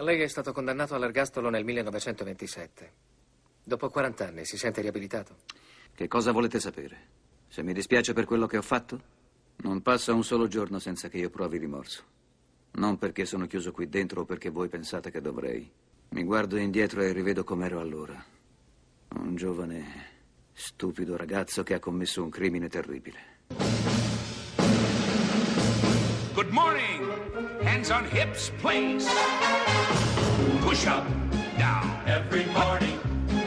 Lei è stato condannato all'ergastolo nel 1927. Dopo 40 anni si sente riabilitato? Che cosa volete sapere? Se mi dispiace per quello che ho fatto? Non passa un solo giorno senza che io provi rimorso. Non perché sono chiuso qui dentro o perché voi pensate che dovrei. Mi guardo indietro e rivedo com'ero allora. Un giovane, stupido ragazzo che ha commesso un crimine terribile. Good morning. Hands on hips, please. Push up, down. Every morning,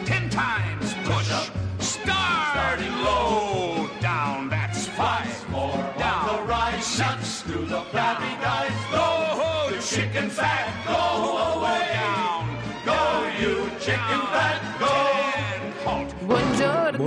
Ten times push. up. Start. Starting low. Down. That's five. more Down. on the rise. Six. through the flabby guys. Go. the chicken fat, go away. Down. Go, you chicken fat, go. Ten. Halt.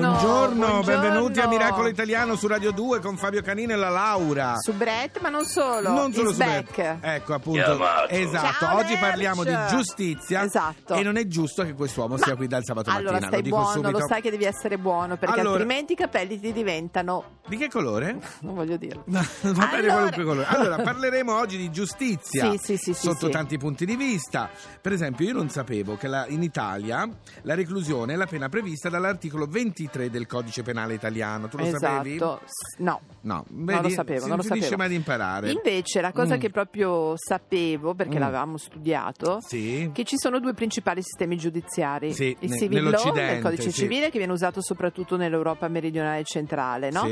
Buongiorno. Buongiorno, benvenuti a. Miracolo Italiano su Radio 2 con Fabio Canino e la Laura. Su Brett, ma non solo. Non solo Is su back. Brett. Ecco, appunto. Chiamato. Esatto, Ciao, oggi Nerch. parliamo di giustizia. Esatto. E non è giusto che quest'uomo sia qui dal sabato Allora mattina. stai lo dico buono, subito. lo sai che devi essere buono, perché Allora- altrimenti i capelli ti diventano. Di che colore? Non voglio dirlo. Va bene Allora- qualunque colore. Allora, parleremo oggi di giustizia Sì, sì, sì, sì, sotto sì. tanti punti di vista. Per esempio, io non sapevo che la- in Italia la reclusione è la pena prevista dall'articolo 23 del codice penale italiano. Tu lo sapevi? esatto. S- No. No, non vedi, lo sapevo, si non lo sapevo. mai di imparare. Invece la cosa Mm. che proprio sapevo, perché Mm. l'avevamo studiato, Sì. che ci sono due principali sistemi giudiziari. Sì, il civil law, il codice sì. civile, che viene usato soprattutto nell'Europa meridionale e centrale, no?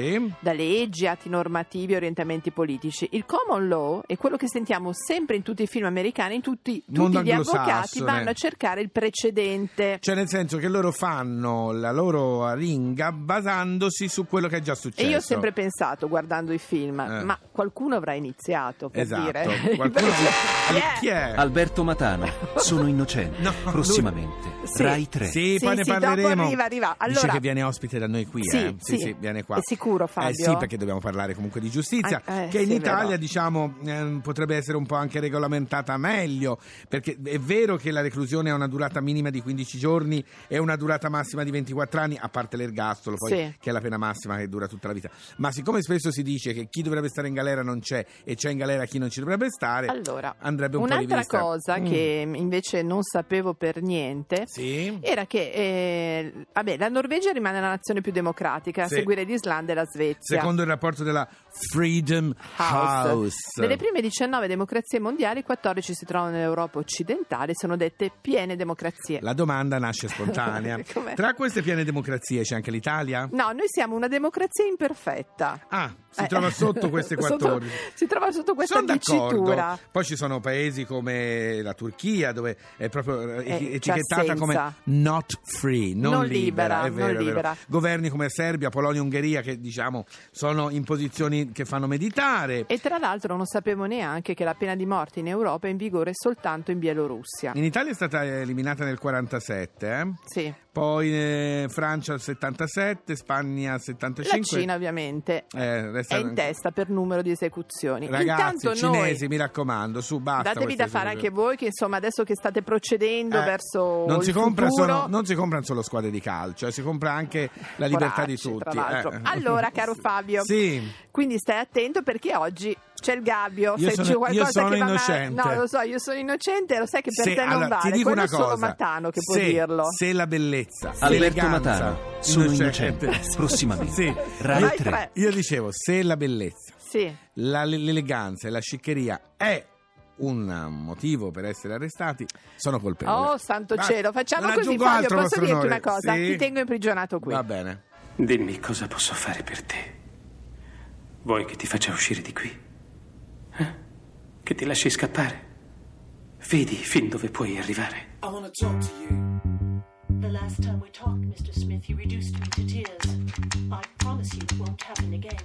Da leggi, atti normativi, orientamenti politici. Il common law è quello che sentiamo sempre in tutti i film americani, in tutti, tutti gli avvocati vanno a cercare il precedente. Cioè, nel senso che loro fanno la loro aringa basandosi su quello che è già successo. E io ho sempre pensato, guardando i film, Eh. ma qualcuno avrà iniziato per Esatto. dire. Qualcuno Chi è? Chi è? Alberto Matano, sono innocente. No, Prossimamente, Sì. Rai 3. Sì, Sì, poi ne sì, dopo parleremo. arriva, arriva. Dice Allora- che viene ospite da noi qui, Sì, eh? Sì, sì. sì, viene qua. È sicuro, Fabio? Eh sì, perché dobbiamo parlare comunque di giustizia, Ah, eh, che in Italia, vero. diciamo, ehm, potrebbe essere un po' anche regolamentata meglio, perché è vero che la reclusione ha una durata minima di 15 giorni e una durata massima di 24 anni, a parte l'ergastolo, poi Sì. che è la pena massima che dura tutta la vita. Ma siccome spesso si dice che chi dovrebbe stare in galera non c'è e c'è in galera chi non ci dovrebbe stare, Allora, andrebbe un po' un'altra rivista. cosa Mm. che invece non sapevo per niente Sì. era che eh, vabbè, la Norvegia rimane la nazione più democratica, a Sì. seguire l'Islanda e la Svezia. Secondo il rapporto della Freedom House. House. Nelle prime 19 democrazie mondiali, 14 si trovano nell'Europa occidentale, sono dette piene democrazie. La domanda nasce spontanea. Tra queste piene democrazie c'è anche l'Italia? No, noi siamo una democrazia imperfetta. Ah, si Eh, trova sotto queste sotto- 14. si trova sotto questa Sono d'accordo. Poi ci sono paesi come la Turchia dove è proprio eh, Eh, etichettata come not free, non, Non libera, è vero, non è vero. libera. Governi come Serbia, Polonia, Ungheria che diciamo sono in posizioni che fanno meditare. E tra l'altro non sapevo neanche che la pena di morte in Europa è in vigore soltanto in Bielorussia. In Italia è stata eliminata nel 47, eh? Sì, poi eh, Francia 77, Spagna al la 75. Cina ovviamente Eh, resta- è in testa per numero di esecuzioni. Ragazzi, Intanto noi cinesi, mi raccomando, su, basta. datevi da fare anche voi che insomma adesso che state procedendo Eh, verso non si, compra futuro, solo, non si comprano solo squadre di calcio, eh, si compra anche la libertà di Poracci, tutti. tra l'altro. eh. Allora, caro Fabio, Sì. quindi stai attento perché oggi c'è il gabbio. Io se sono- c'è qualcosa io sono che va male- innocente. No, lo so, io sono innocente, lo sai che per Se- te non allora, vale. ti dico Quello una è solo cosa. Matano che può se, dirlo. Se la bellezza, Alberto l'eleganza, Matano, sono innocente. Prossimamente, Sì. Rai Vai 3. tre. Io dicevo, se la bellezza, Sì. la- l'eleganza e la sciccheria è un motivo per essere arrestati, sono colpevole. Oh, santo Basta, cielo, facciamo non così Fabio, altro, posso dirti onore. una cosa? Sì? Ti tengo imprigionato qui. Va bene. Dimmi cosa posso fare per te. Vuoi che ti faccia uscire di qui? Eh? Che ti lasci scappare? Vedi fin dove puoi arrivare. I want to talk to you. The last time we talked, Mr. Smith, you reduced me to tears. I promise you it won't happen again.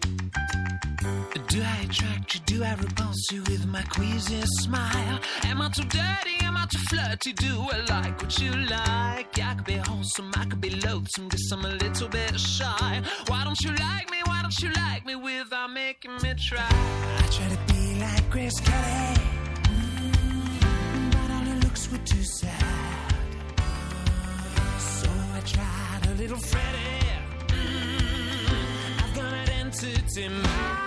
Do I attract you? Do I repulse you with my queasy smile? Am I too dirty? Am I too flirty? Do I like what you like? I could be wholesome, I could be loathsome, guess I'm a little bit shy. Why don't you like me? Why don't you like me without making me try? I try to be Grace Kelly, mm, but all her looks were too sad. So I tried a little Freddie. Mm, I've got an entity mind.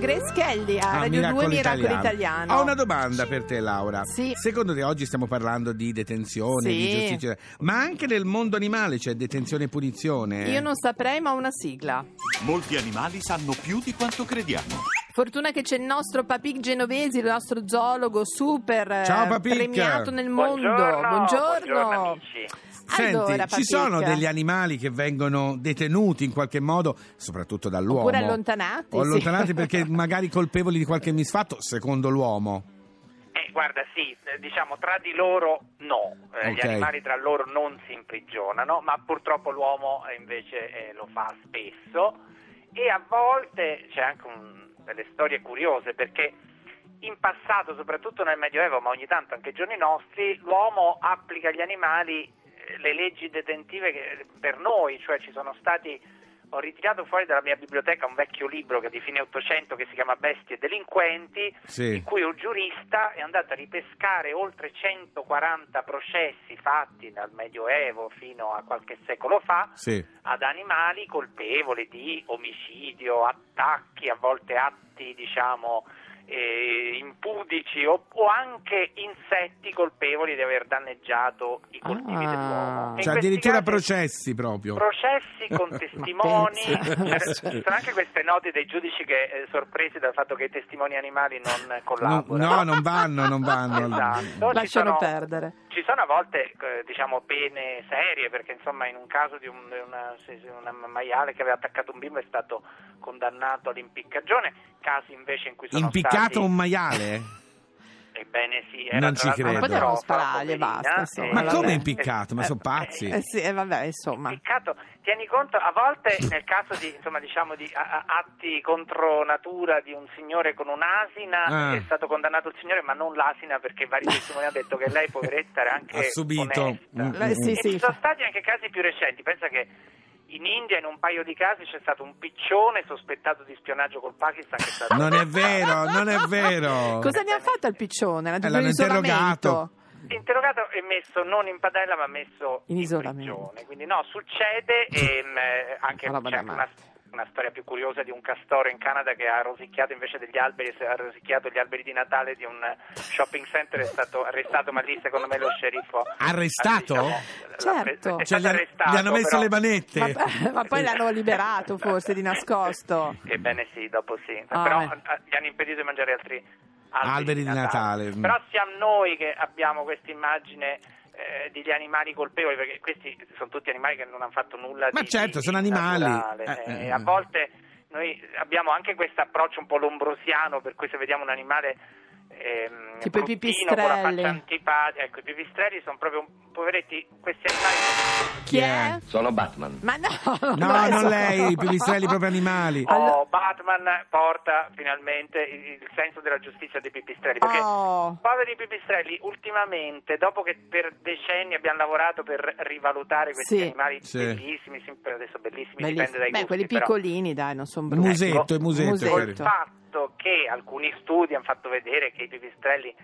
Grace Kelly a Ah, Radio 2 Miracolo Italiano. Italiano. Ho una domanda per te, Laura. Sì. Secondo te oggi stiamo parlando di detenzione, Sì. di giustizia, ma anche nel mondo animale c'è detenzione e punizione? Io non saprei, ma ho una sigla. Molti animali sanno più di quanto crediamo. Fortuna che c'è il nostro Papic Genovesi, il nostro zoologo super eh, Ciao, Papic. premiato nel mondo. Buongiorno, Buongiorno. buongiorno, amici. Senti, Allora, ci sono degli animali che vengono detenuti in qualche modo, soprattutto dall'uomo. Oppure allontanati, O sì. allontanati perché magari colpevoli di qualche misfatto, secondo l'uomo. Eh, guarda, sì, eh, diciamo tra di loro no, Eh, Ok. gli animali tra loro non si imprigionano, ma purtroppo l'uomo eh, invece eh, lo fa spesso e a volte c'è anche un- delle storie curiose perché in passato, soprattutto nel Medioevo, ma ogni tanto anche ai giorni nostri, l'uomo applica agli animali le leggi detentive che- per noi, cioè ci sono stati ho ritirato fuori dalla mia biblioteca un vecchio libro che è di fine 800 che si chiama Bestie e delinquenti, Sì. in cui un giurista è andato a ripescare oltre 140 processi fatti dal Medioevo fino a qualche secolo fa Sì. ad animali colpevoli di omicidio, attacchi, a volte atti diciamo eh, impudici o, o anche insetti colpevoli di aver danneggiato i coltivi Ah. dell'uomo. In Cioè addirittura casi- processi proprio. processi con testimoni, pensa. Eh, ci sono anche queste note dei giudici che eh, sorpresi dal fatto che i testimoni animali non No, collaborano. no, non vanno, non vanno. Esatto. Ci Lasciano sono- perdere. Ci sono a volte eh, diciamo pene serie perché insomma in un caso di un, una, una maiale che aveva attaccato un bimbo è stato condannato all'impiccagione, casi invece in cui sono Impiccato stati un maiale? Ebbene sì, era Non ci credo. Potevano sparargli e basta, insomma, Ma vabbè. come impiccato? Ma sono eh, pazzi. Eh sì, eh, vabbè, insomma. Peccato, tieni conto, a volte nel caso di, insomma, diciamo, di a- a- atti contro natura di un signore con un'asina Ah. è stato condannato il signore, ma non l'asina perché vari testimoni hanno detto che lei, poveretta, era anche Ha subito. onesta. Mm, Eh, sì, E sì. ci sono stati anche casi più recenti, pensa che in India in un paio di casi c'è stato un piccione sospettato di spionaggio col Pakistan che è stato Non è vero, non è vero. Cosa ne ha fatto al piccione? L'ha l'hanno interrogato. Interrogato e messo non in padella ma messo In in, isolamento. prigione. Quindi no, succede e mh, eh, anche c'è una. Una storia più curiosa di un castoro in Canada che ha rosicchiato invece degli alberi, ha rosicchiato gli alberi di Natale di un shopping center, è stato arrestato, ma lì secondo me lo sceriffo Arrestato? diciamo, pre- Certo. è Cioè, stato gli, hanno, arrestato, gli hanno messo però- le manette. Ma, ma poi l'hanno liberato forse di nascosto. Ebbene sì, dopo sì. Ah, Però eh, gli hanno impedito di mangiare altri alberi, Alberi di Natale. Però siamo noi che abbiamo questa immagine eh, degli animali colpevoli, perché questi sono tutti animali che non hanno fatto nulla Ma di certo, di sono animali. Eh, Eh, eh. a volte noi abbiamo anche questo approccio un po' lombrosiano, per cui se vediamo un animale ehm, Tipo i bruttino, con la pipistrelli. ecco i pipistrelli sono proprio poveretti, questi animali Chi è? Sono Batman. Ma no, No, non lei, i pipistrelli proprio animali. Oh, Batman porta finalmente il, il senso della giustizia dei pipistrelli. Perché Oh. poveri pipistrelli, ultimamente, dopo che per decenni abbiamo lavorato per rivalutare questi Sì. animali Sì. bellissimi, sim- adesso bellissimi, Bellissimo. dipende dai Beh, gusti, quelli però. piccolini, dai, non sono Il brutti. musetto, il musetto. Musetto. Col fatto che alcuni studi hanno fatto vedere che i pipistrelli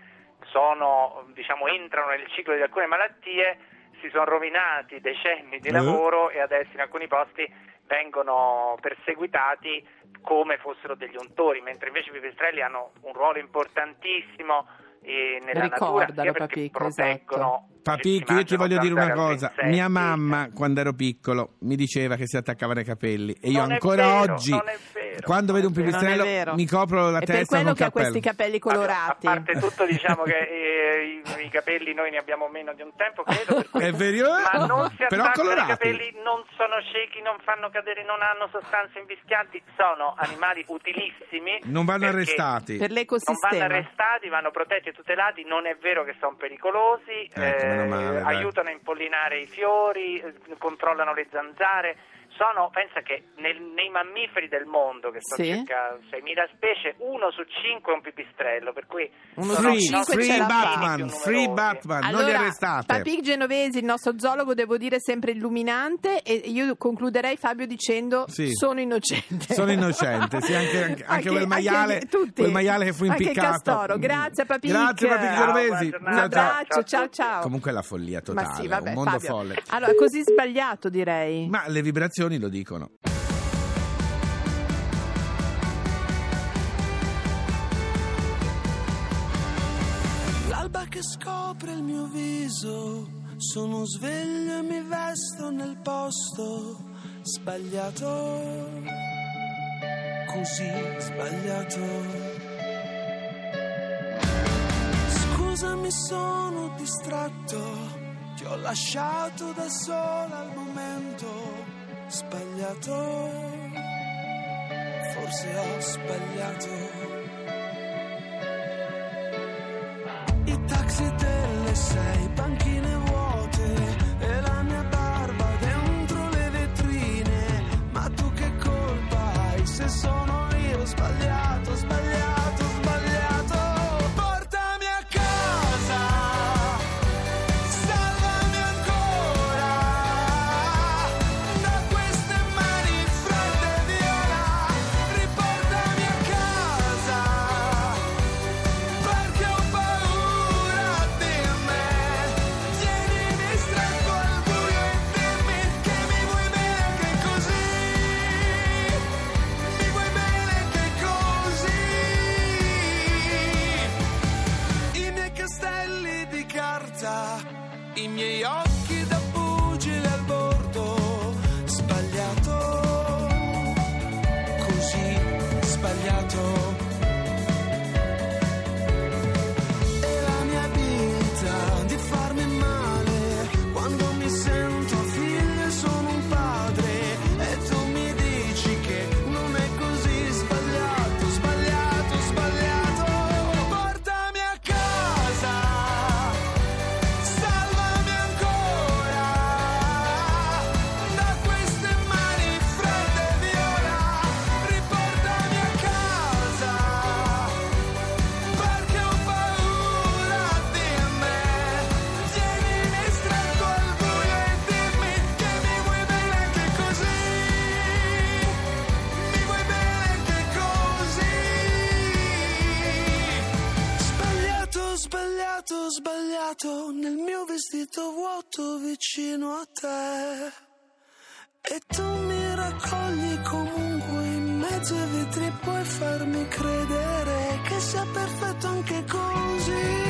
sono, diciamo, entrano nel ciclo di alcune malattie, si sono rovinati decenni di Eh. lavoro e adesso in alcuni posti vengono perseguitati come fossero degli untori, mentre invece i pipistrelli hanno un ruolo importantissimo eh, nella natura, Ricordalo, sia perché proteggono Papicchio, io ti voglio dire una cosa. altri Mia mamma, quando ero piccolo, mi diceva che si attaccavano ai capelli. E io Non è ancora vero, oggi, non è vero, quando vedo un pipistrello, mi copro la È per testa quello con che ha questi capelli colorati. A parte tutto diciamo che eh, i, i capelli noi ne abbiamo meno di un tempo, credo, per cui- È vero? ma non si Però attaccano i colorati. capelli, non sono ciechi, non fanno cadere, non hanno sostanze invischianti, sono animali utilissimi. Non vanno arrestati. Per Non vanno l'ecosistema. arrestati, vanno protetti e tutelati, non è vero che sono pericolosi, Ecco, meno male, dai. aiutano a impollinare i fiori, eh, controllano le zanzare. Sono, pensa che nel- nei mammiferi del mondo, che sono Sì. circa 6.000 specie, uno su cinque è un pipistrello, per cui Uno sono Free, cinque free Batman, free Batman, non li Allora, arrestate. Papic Genovesi, il nostro zoologo, devo dire sempre illuminante e io concluderei Fabio dicendo Sì. sono innocente. Sono innocente, sì, anche, anche- anche quel maiale, anche quel maiale che fu Anche impiccato. Castoro. Grazie Papic. Grazie Ciao, Genovesi. buona Un abbraccio, Ciao ciao ciao. Comunque è la follia totale, Ma sì, vabbè, un mondo Fabio. folle. Allora, così sbagliato direi. Ma le vibrazioni lo dicono. L'alba che scopre il mio viso, sono sveglio e mi vesto nel posto sbagliato, così sbagliato. Scusami, sono distratto, ti ho lasciato da sola al momento sbagliato, forse ho sbagliato. I taxi delle sei, banchine vestito vuoto vicino a te. E tu mi raccogli comunque in mezzo ai vetri puoi farmi credere che sia perfetto anche con